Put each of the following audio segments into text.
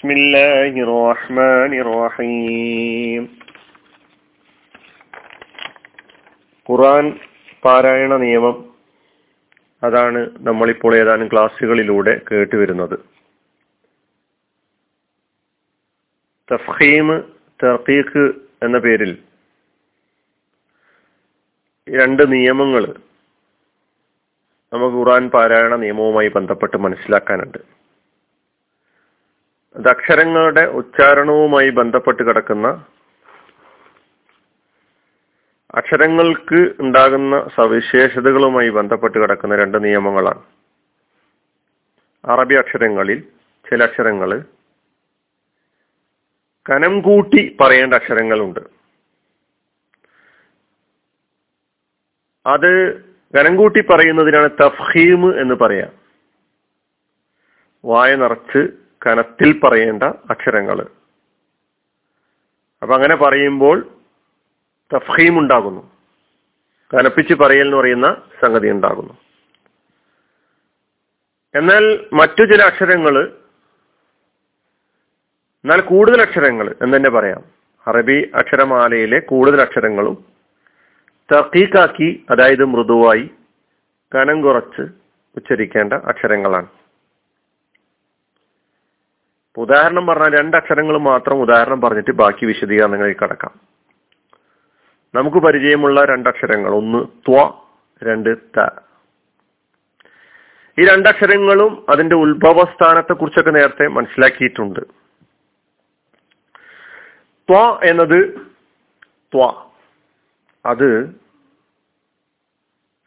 بسم الله الرحمن الرحيم ഖുറാൻ പാരായണ നിയമം അതാണ് നമ്മളിപ്പോൾ ഏതാനും ക്ലാസ്സുകളിലൂടെ കേട്ടുവരുന്നത് തഫീം തർക്കീഖ് എന്ന പേരിൽ രണ്ട് നിയമങ്ങൾ നമുക്ക് ഖുറാൻ പാരായണ നിയമവുമായി ബന്ധപ്പെട്ട് മനസ്സിലാക്കാനുണ്ട് അക്ഷരങ്ങളുടെ ഉച്ചാരണവുമായി ബന്ധപ്പെട്ട് കിടക്കുന്ന അക്ഷരങ്ങൾക്ക് ഉണ്ടാകുന്ന സവിശേഷതകളുമായി ബന്ധപ്പെട്ട് കിടക്കുന്ന രണ്ട് നിയമങ്ങളാണ്. അറബി അക്ഷരങ്ങളിൽ ചില അക്ഷരങ്ങൾ കനം കൂട്ടി പറയേണ്ട അക്ഷരങ്ങളുണ്ട്. അത് കനം കൂട്ടി പറയുന്നതിനാണ് തഫ്ഹീം എന്ന് പറയാം. വായ നിറച്ച് കനത്തിൽ പറയേണ്ട അക്ഷരങ്ങൾ അപ്പൊ അങ്ങനെ പറയുമ്പോൾ തഫീം ഉണ്ടാകുന്നു. കനപ്പിച്ച് പറയൽ എന്ന് പറയുന്ന സംഗതി ഉണ്ടാകുന്നു. എന്നാൽ മറ്റു ചില അക്ഷരങ്ങൾ എന്നാൽ കൂടുതൽ അക്ഷരങ്ങൾ എന്ന് തന്നെ പറയാം. അറബി അക്ഷരമാലയിലെ കൂടുതൽ അക്ഷരങ്ങളും തർക്കീക്കാക്കി അതായത് മൃദുവായി കനം കുറച്ച് ഉച്ചരിക്കേണ്ട അക്ഷരങ്ങളാണ്. ഉദാഹരണം പറഞ്ഞാൽ രണ്ടക്ഷരങ്ങൾ മാത്രം ഉദാഹരണം പറഞ്ഞിട്ട് ബാക്കി വിശദീകരണങ്ങളിൽ കടക്കാം. നമുക്ക് പരിചയമുള്ള രണ്ടക്ഷരങ്ങൾ. ഒന്ന് ത്വ രണ്ട് ത. ഈ രണ്ടക്ഷരങ്ങളും അതിന്റെ ഉത്ഭവസ്ഥാനത്തെ കുറിച്ചൊക്കെ നേരത്തെ മനസ്സിലാക്കിയിട്ടുണ്ട്. ത്വ എന്നത് ത്വ. അത്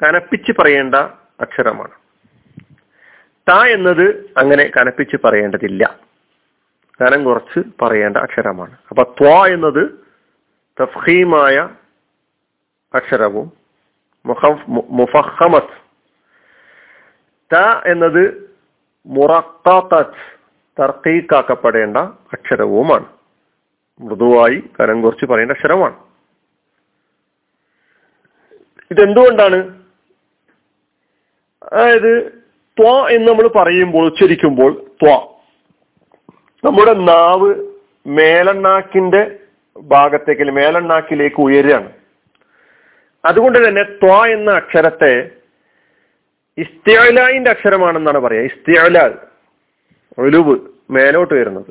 കനപ്പിച്ച് പറയേണ്ട അക്ഷരമാണ്. ത എന്നത് അങ്ങനെ കനപ്പിച്ച് പറയേണ്ടതില്ല. കനം കുറച്ച് പറയേണ്ട അക്ഷരമാണ്. അപ്പൊ ത്വ എന്നത് തഫീമായ അക്ഷരവും മുഫഹമത്ത് ത എന്നത് മുറക്കാത്തത് അക്ഷരവുമാണ്. മൃദുവായി കനം കുറച്ച് പറയേണ്ട അക്ഷരമാണ്. ഇതെന്തുകൊണ്ടാണ്? അതായത് ത്വ എന്ന് നമ്മൾ പറയുമ്പോൾ ഉച്ചരിക്കുമ്പോൾ ത്വ. നമ്മുടെ നാവ് മേലണ്ണാക്കിന്റെ ഭാഗത്തേക്ക് അല്ലെങ്കിൽ മേലണ്ണാക്കിലേക്ക് ഉയരുകയാണ്. അതുകൊണ്ട് തന്നെ ത്വ എന്ന അക്ഷരത്തെ ഇസ്തിയലായിന്റെ അക്ഷരമാണെന്നാണ് പറയാ ഇസ്തിയലാൽ ഒലുവ് മേലോട്ട് വരുന്നത്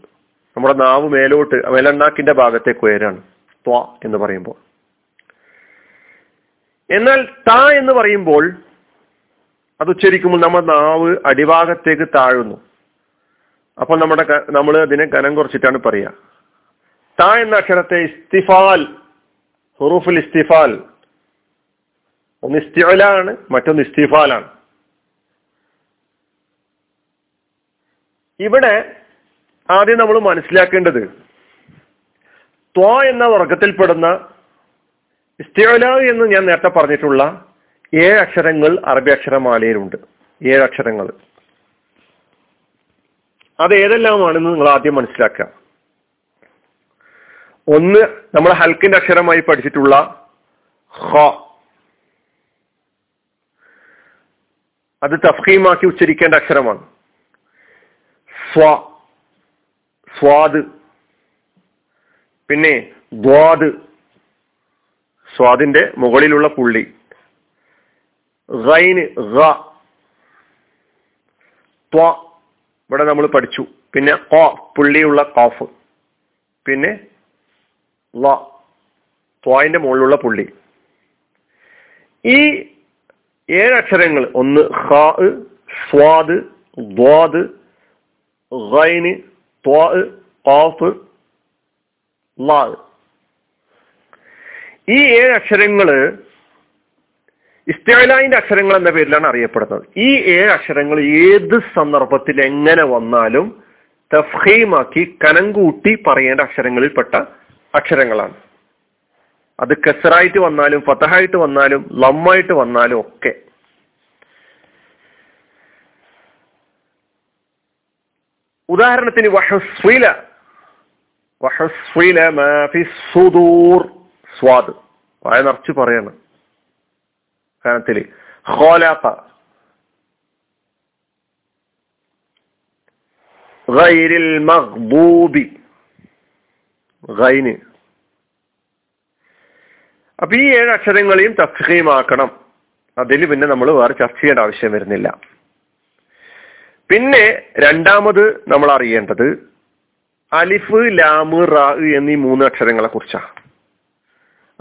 നമ്മുടെ നാവ് മേലോട്ട് മേലണ്ണാക്കിന്റെ ഭാഗത്തേക്ക് ഉയരാണ് ത്വ എന്ന് പറയുമ്പോൾ. എന്നാൽ ത എന്ന് പറയുമ്പോൾ അത് ഉച്ചരിക്കുമ്പോൾ നമ്മുടെ നാവ് അടിഭാഗത്തേക്ക് താഴുന്നു. അപ്പോൾ നമ്മുടെ നമ്മൾ അതിനെ കനം കുറച്ചിട്ടാണ് പറയാ. താ എന്ന അക്ഷരത്തെ ഇസ്തിഫാൽ ഹുറൂഫുൽ ഇസ്തിഫാൽ. ഒന്ന് ഇസ്തിഫലാണ് മറ്റൊന്ന് ഇസ്തിഫാലാണ്. ഇവിടെ ആദ്യം നമ്മൾ മനസ്സിലാക്കേണ്ടത് ത്വാ എന്ന വർഗത്തിൽപ്പെടുന്ന ഇസ്തിഫല എന്ന് ഞാൻ നേരത്തെ പറഞ്ഞിട്ടുള്ള ഏഴ് അക്ഷരങ്ങൾ അറബി അക്ഷരമാലയിലുണ്ട്. ഏഴ് അക്ഷരങ്ങൾ. അത് ഏതെല്ലാമാണെന്ന് നിങ്ങൾ ആദ്യം മനസ്സിലാക്കുക. ഒന്ന് നമ്മൾ ഹൽക്കിന്റെ അക്ഷരമായി പഠിച്ചിട്ടുള്ള ഹ അത് തഫീമാക്കി ഉച്ചരിക്കേണ്ട അക്ഷരമാണ്. സ്വ. സ്വാദ്. പിന്നെ ദ്വാദ്. സ്വാദിന്റെ മുകളിലുള്ള പുള്ളി. ഗൈന് ഗ. ഇവിടെ നമ്മൾ പഠിച്ചു. പിന്നെ കോ പുള്ളിയുള്ള കോഫ് പിന്നെ പോയിന്റ് മുകളിലുള്ള പുള്ളി. ഈ ഏഴ് അക്ഷരങ്ങൾ ഒന്ന് സ്വാദ് ദ്വാദ് ഗൈന് ത്വാ കാഫ് ഈ ഏഴ് അക്ഷരങ്ങൾ ഇസ്തേലായിന്റെ അക്ഷരങ്ങൾ എന്ന പേരിലാണ് അറിയപ്പെടുന്നത്. ഈ ഏഴ് അക്ഷരങ്ങൾ ഏത് സന്ദർഭത്തിൽ എങ്ങനെ വന്നാലും തഫീമാക്കി കനം കൂട്ടി പറയേണ്ട അക്ഷരങ്ങളിൽപ്പെട്ട അക്ഷരങ്ങളാണ്. അത് കെസറായിട്ട് വന്നാലും ഫതഹായിട്ട് വന്നാലും ലമ്മായിട്ട് വന്നാലും ഒക്കെ. ഉദാഹരണത്തിന് വഹസ്വീല. വഹസ്വീല മാഫി സുദൂർ സ്വാദ്. വായ നിറച്ച് പറയാണ്. കനത്തിൽ ഖോലാഫ. ഗൈരിൽ മഖ്ബൂബി ഗൈന്. അപ്പൊ ഈ ഏഴ് അക്ഷരങ്ങളെയും തഫ്ഹീമാക്കണം. അതിൽ പിന്നെ നമ്മൾ വേറെ ചർച്ച ചെയ്യേണ്ട ആവശ്യം വരുന്നില്ല. പിന്നെ രണ്ടാമത് നമ്മൾ അറിയേണ്ടത് അലിഫ് ലാമ് റാ എന്നീ മൂന്ന് അക്ഷരങ്ങളെ കുറിച്ചാണ്.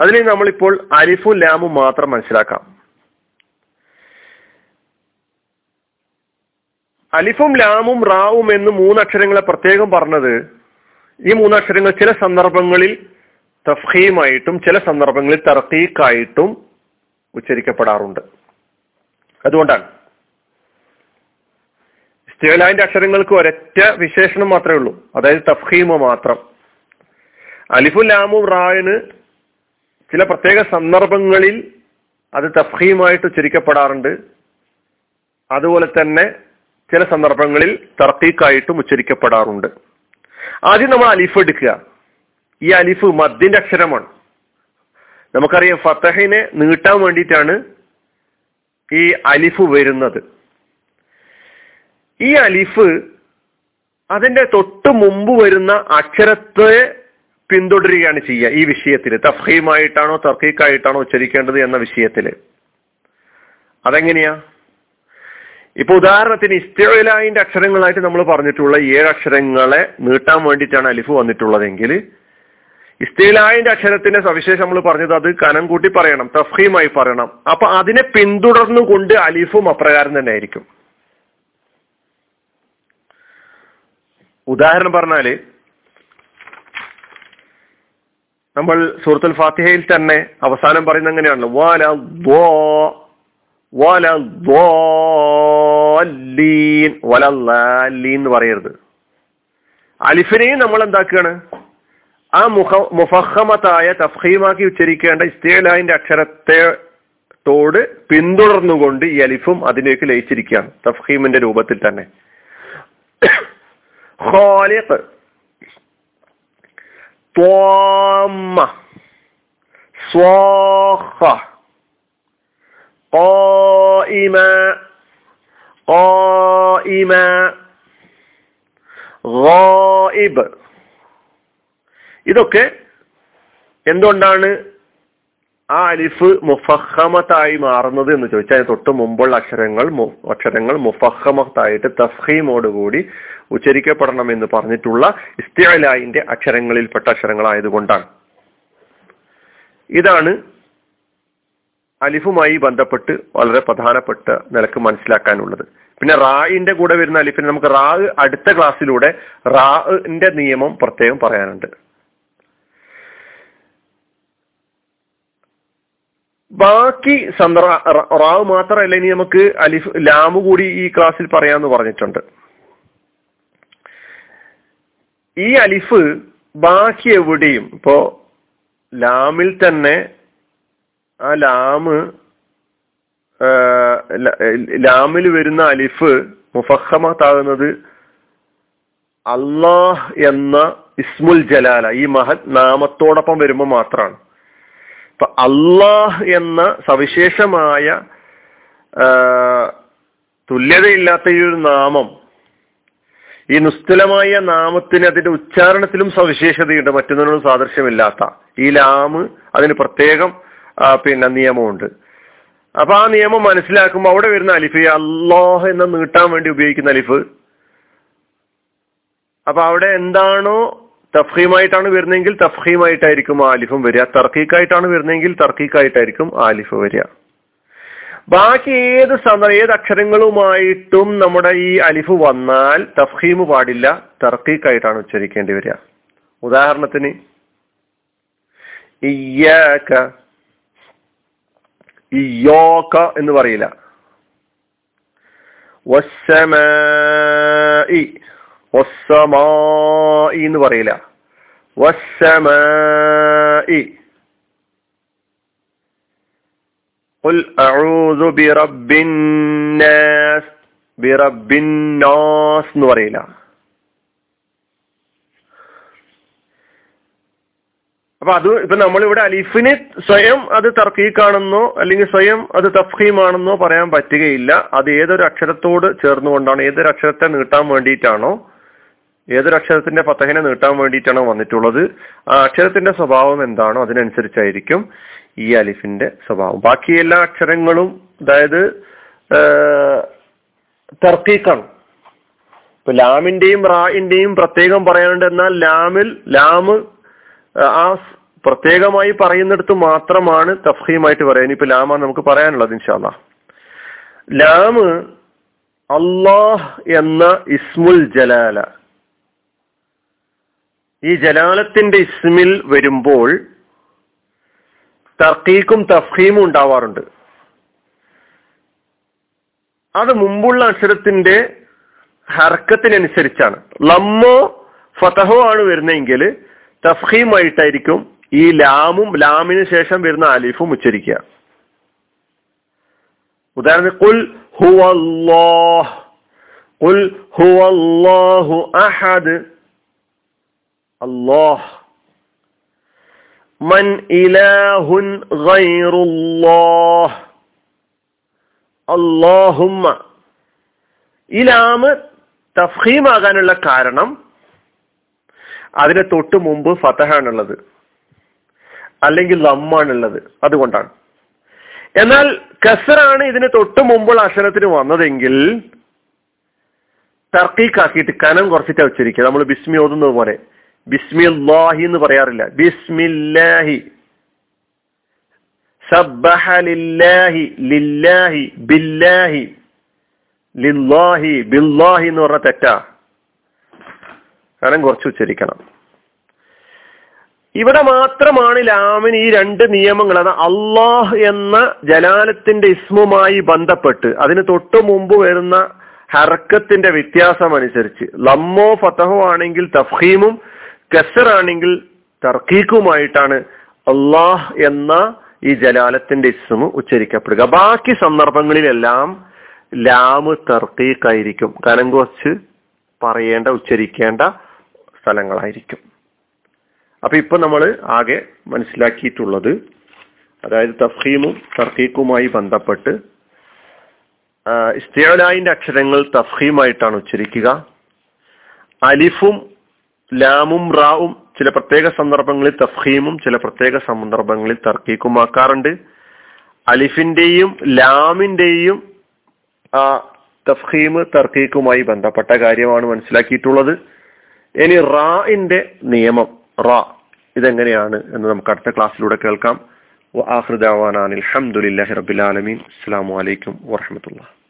അതിന് നമ്മളിപ്പോൾ അലിഫും ലാമും മാത്രം മനസ്സിലാക്കാം. അലിഫും ലാമും റാവും എന്ന് മൂന്നക്ഷരങ്ങളെ പ്രത്യേകം പറഞ്ഞത് ഈ മൂന്നക്ഷരങ്ങൾ ചില സന്ദർഭങ്ങളിൽ തഫീമായിട്ടും ചില സന്ദർഭങ്ങളിൽ തർക്കീക്കായിട്ടും ഉച്ചരിക്കപ്പെടാറുണ്ട്. അതുകൊണ്ടാണ്. ഇസ്തിലാന്റെ അക്ഷരങ്ങൾക്ക് ഒരൊറ്റ വിശേഷണം മാത്രമേ ഉള്ളൂ. അതായത് തഫീമ മാത്രം. അലിഫും ലാമും റായിന് ചില പ്രത്യേക സന്ദർഭങ്ങളിൽ അത് തഫീമായിട്ട് ഉച്ചരിക്കപ്പെടാറുണ്ട്. അതുപോലെ തന്നെ ചില സന്ദർഭങ്ങളിൽ തർക്കീക്കായിട്ടും ഉച്ചരിക്കപ്പെടാറുണ്ട്. ആദ്യം നമ്മൾ അലിഫ് എടുക്കുക. ഈ അലിഫ് മദ്ദിന്റെ അക്ഷരമാണ്. നമുക്കറിയാം ഫത്തഹിനെ നീട്ടാൻ വേണ്ടിയിട്ടാണ് ഈ അലിഫ് വരുന്നത്. ഈ അലിഫ് അതിന്റെ തൊട്ട് മുമ്പ് വരുന്ന അക്ഷരത്തെ പിന്തുടരുകയാണ് ചെയ്യുക ഈ വിഷയത്തിൽ തഫീമായിട്ടാണോ തർക്കീക്കായിട്ടാണോ ഉച്ചരിക്കേണ്ടത് എന്ന വിഷയത്തിൽ അതെങ്ങനെയാ? ഇപ്പൊ ഉദാഹരണത്തിന് ഇസ്തിലായിന്റെ അക്ഷരങ്ങളായിട്ട് നമ്മൾ പറഞ്ഞിട്ടുള്ള ഏഴ് അക്ഷരങ്ങളെ നീട്ടാൻ വേണ്ടിയിട്ടാണ് അലിഫ് വന്നിട്ടുള്ളതെങ്കിൽ ഇസ്തിലായിന്റെ അക്ഷരത്തിന്റെ സവിശേഷം നമ്മൾ പറഞ്ഞത് അത് കനം കൂട്ടി പറയണം തഫീമായി പറയണം. അപ്പൊ അതിനെ പിന്തുടർന്നുകൊണ്ട് അലിഫും അപ്രകാരം തന്നെ ആയിരിക്കും. ഉദാഹരണം പറഞ്ഞാൽ നമ്മൾ സൂറത്തുൽ ഫാത്തിഹയിൽ തന്നെ അവസാനം പറയുന്ന എങ്ങനെയാണല്ലോ? വാല എന്ന് പറയരുത്. അലിഫിനെയും നമ്മൾ എന്താക്കുകയാണ് ആ മുഖ മുഫഹമത്തായ തഫീമാക്കി ഉച്ചരിക്കേണ്ട ഇസ്തേലായിന്റെ അക്ഷരത്തെ തോട് പിന്തുടർന്നുകൊണ്ട് ഈ അലിഫും അതിലേക്ക് ലയിച്ചിരിക്കുകയാണ് തഫീമിന്റെ രൂപത്തിൽ തന്നെ. ഖാലിഖ് സ്വാഖ قائما قائما غائب ഇതൊക്കെ എന്തുകൊണ്ടാണ് ആ അലിഫ് മുഫഹമത്തായി മാറുന്നത് എന്ന് ചോദിച്ചാൽ തൊട്ട് മുമ്പുള്ള അക്ഷരങ്ങൾ അക്ഷരങ്ങൾ മുഫഹമത്തായിട്ട് തഫീമോടുകൂടി ഉച്ചരിക്കപ്പെടണം എന്ന് പറഞ്ഞിട്ടുള്ള ഇസ്തിഅലായിന്റെ അക്ഷരങ്ങളിൽപ്പെട്ട അക്ഷരങ്ങളായതുകൊണ്ടാണ് ഇതാണ് അലിഫുമായി ബന്ധപ്പെട്ട് വളരെ പ്രധാനപ്പെട്ട നിലയ്ക്ക് മനസ്സിലാക്കാനുള്ളത്. പിന്നെ റായിന്റെ കൂടെ വരുന്ന അലിഫിന് നമുക്ക് റാ അടുത്ത ക്ലാസ്സിലൂടെ റാഇന്റെ നിയമം പ്രത്യേകം പറയാനുണ്ട്. ബാക്കി സന്ദർ റാവ് മാത്രമല്ല ഇനി നമുക്ക് അലിഫ് ലാമു കൂടി ഈ ക്ലാസ്സിൽ പറയാന്ന് പറഞ്ഞിട്ടുണ്ട്. ഈ അലിഫ് ബാക്കി എവിടെയും ഇപ്പോ ലാമിൽ തന്നെ ആ ലാമ് ലാമിൽ വരുന്ന അലിഫ് മുഫഹമത്താകുന്നത് അള്ളാഹ് എന്ന ഇസ്മുൽ ജലാല ഈ മഹത് നാമത്തോടൊപ്പം വരുമ്പോൾ മാത്രമാണ് ഇപ്പൊ അള്ളാഹ് എന്ന സവിശേഷമായ തുല്യതയില്ലാത്ത ഈ ഒരു നാമം ഈ നിസ്തുലമായ നാമത്തിന് അതിന്റെ ഉച്ചാരണത്തിലും സവിശേഷതയുണ്ട് മറ്റൊന്നിനോടും സാദൃശ്യമില്ലാത്ത. ഈ ലാമ് അതിന് പ്രത്യേകം പിന്നെ നിയമമുണ്ട്. അപ്പൊ ആ നിയമം മനസ്സിലാക്കുമ്പോൾ അവിടെ വരുന്ന അലിഫ് അള്ളാഹ് എന്ന് നീട്ടാൻ വേണ്ടി ഉപയോഗിക്കുന്ന അലിഫ്. അപ്പൊ അവിടെ എന്താണോ തഫീമായിട്ടാണ് വരുന്നതെങ്കിൽ തഫീമായിട്ടായിരിക്കും അലിഫും വരിക. തർക്കീക്കായിട്ടാണ് വരുന്നതെങ്കിൽ തർക്കീക്കായിട്ടായിരിക്കും ആ അലിഫ് വരിക. ബാക്കി ഏത് സന്ദ ഏത് അക്ഷരങ്ങളുമായിട്ടും നമ്മുടെ ഈ അലിഫ് വന്നാൽ തഫീമ് പാടില്ല തർക്കീക്കായിട്ടാണ് ഉച്ചരിക്കേണ്ടി വരിക. ഉദാഹരണത്തിന് ഇയോക്ക എന്ന് പറയില്ല വസ്സമായി വസ്സമായി എന്ന് പറയില്ല വസ്സമായി قل أعوذ برب الناس برب الناس എന്ന് പറയില്ല അപ്പൊ അത് ഇപ്പൊ നമ്മളിവിടെ അലിഫിനെ സ്വയം അത് തർക്കീക്കാണെന്നോ അല്ലെങ്കിൽ സ്വയം അത് തഫീമാണെന്നോ പറയാൻ പറ്റുകയില്ല. അത് ഏതൊരു അക്ഷരത്തോട് ചേർന്നുകൊണ്ടാണ് ഏതൊരു അക്ഷരത്തെ നീട്ടാൻ വേണ്ടിയിട്ടാണോ ഏതൊരു അക്ഷരത്തിന്റെ ഫത്തഹിനെ നീട്ടാൻ വേണ്ടിയിട്ടാണോ വന്നിട്ടുള്ളത് ആ അക്ഷരത്തിന്റെ സ്വഭാവം എന്താണോ അതിനനുസരിച്ചായിരിക്കും ഈ അലിഫിന്റെ സ്വഭാവം. ബാക്കി എല്ലാ അക്ഷരങ്ങളും അതായത് തർക്കീക്കാണ്. ഇപ്പൊ ലാമിന്റെയും റായിന്റെയും പ്രത്യേകം പറയാനുണ്ട് എന്നാൽ ലാമിൽ ലാമ് ആ പ്രത്യേകമായി പറയുന്നിടത്ത് മാത്രമാണ് തഫീമായിട്ട് പറയാൻ ഇപ്പൊ ലാമാണ് നമുക്ക് പറയാനുള്ളത് ഇൻഷാല്ല. ലാമ് അള്ളാഹ് എന്ന ഇസ്മുൽ ജലാല. ഈ ജലാലത്തിന്റെ ഇസ്മിൽ വരുമ്പോൾ തർക്കീക്കും തഫീമും ഉണ്ടാവാറുണ്ട്. അത് മുമ്പുള്ള അക്ഷരത്തിന്റെ ഹർക്കത്തിനനുസരിച്ചാണ്. ലമ്മോ ഫതഹോ ആണ് വരുന്നതെങ്കിൽ തഫീമായിട്ടായിരിക്കും ഈ ലാമും ലാമിന് ശേഷം വരുന്ന അലിഫും ഉച്ചരിക്കുക. ഉദാഹരണത്തിന് കുൽ ഹുവല്ലാഹ് കുൽ ഹുവല്ലാഹു അഹദ് അല്ലാഹ് മൻ ഇലാഹുൻ ഗൈറുല്ലാഹ് അല്ലാഹുമ്മ. ഈ ലാമ് തഫീമാകാനുള്ള കാരണം അതിന് തൊട്ട് മുമ്പ് ഫതഹാണുള്ളത്. അല്ലെങ്കിൽ ലമ്മാണുള്ളത് അതുകൊണ്ടാണ്. എന്നാൽ കസറാണ് ഇതിന് തൊട്ട് മുമ്പുള്ള അക്ഷരത്തിന് വന്നതെങ്കിൽ തർക്കീക്കാക്കിയിട്ട് കനം കുറച്ചിട്ട് ഉച്ചരിക്കുക നമ്മൾ ബിസ്മി ഓതുന്നത് പോലെ. ബിസ്മി ലാഹി എന്ന് പറയാറില്ല. ബിസ്മില്ലാഹി. സബ്ബഹ ലില്ലാഹി ലില്ലാഹി ബില്ലാഹി ലില്ലാഹി ബില്ലാഹി എന്ന് പറഞ്ഞ തെറ്റാ. കനം കുറച്ച് ഉച്ചരിക്കണം ഇവിടെ മാത്രമാണ് ലാമിൻ ഈ രണ്ട് നിയമങ്ങൾ. അത് അള്ളാഹ് എന്ന ജലാലത്തിന്റെ ഇസ്മുമായി ബന്ധപ്പെട്ട് അതിന് തൊട്ടു മുമ്പ് വരുന്ന ഹർക്കത്തിന്റെ വ്യത്യാസം അനുസരിച്ച് ലമ്മോ ഫതഹോ ആണെങ്കിൽ തഫീമും കസറാണെങ്കിൽ തർക്കീക്കുമായിട്ടാണ് അള്ളാഹ് എന്ന ഈ ജലാലത്തിന്റെ ഇസ്മു ഉച്ചരിക്കപ്പെടുക. ബാക്കി സന്ദർഭങ്ങളിലെല്ലാം ലാമ് തർക്കീക്കായിരിക്കും കനം കുറച്ച് പറയേണ്ട ഉച്ചരിക്കേണ്ട സ്ഥലങ്ങളായിരിക്കും. അപ്പൊ ഇപ്പൊ നമ്മൾ ആകെ മനസ്സിലാക്കിയിട്ടുള്ളത് അതായത് തഫീമും തർക്കീക്കുമായി ബന്ധപ്പെട്ട് ഇസ്തേലായിന്റെ അക്ഷരങ്ങൾ തഫീമായിട്ടാണ് ഉച്ചരിക്കുക. അലിഫും ലാമും റാവും ചില പ്രത്യേക സന്ദർഭങ്ങളിൽ തഫീമും ചില പ്രത്യേക സന്ദർഭങ്ങളിൽ തർക്കീക്കുമാക്കാറുണ്ട് അലിഫിന്റെയും ലാമിന്റെയും ആ തഫ്ഹീമ് തർക്കീക്കുമായി ബന്ധപ്പെട്ട കാര്യമാണ് മനസ്സിലാക്കിയിട്ടുള്ളത്. ഇനി റാഇന്റെ നിയമം. റാ. ഇതെങ്ങനെയാണ് എന്ന് നമുക്ക് അടുത്ത ക്ലാസ്സിലൂടെ കേൾക്കാം. ആഹൃദാവാനാൻ അലഹമുല്ലാഹി റബുലാലമീൻ അസ്സാം വലൈക്കും വാഹമത്തുള്ള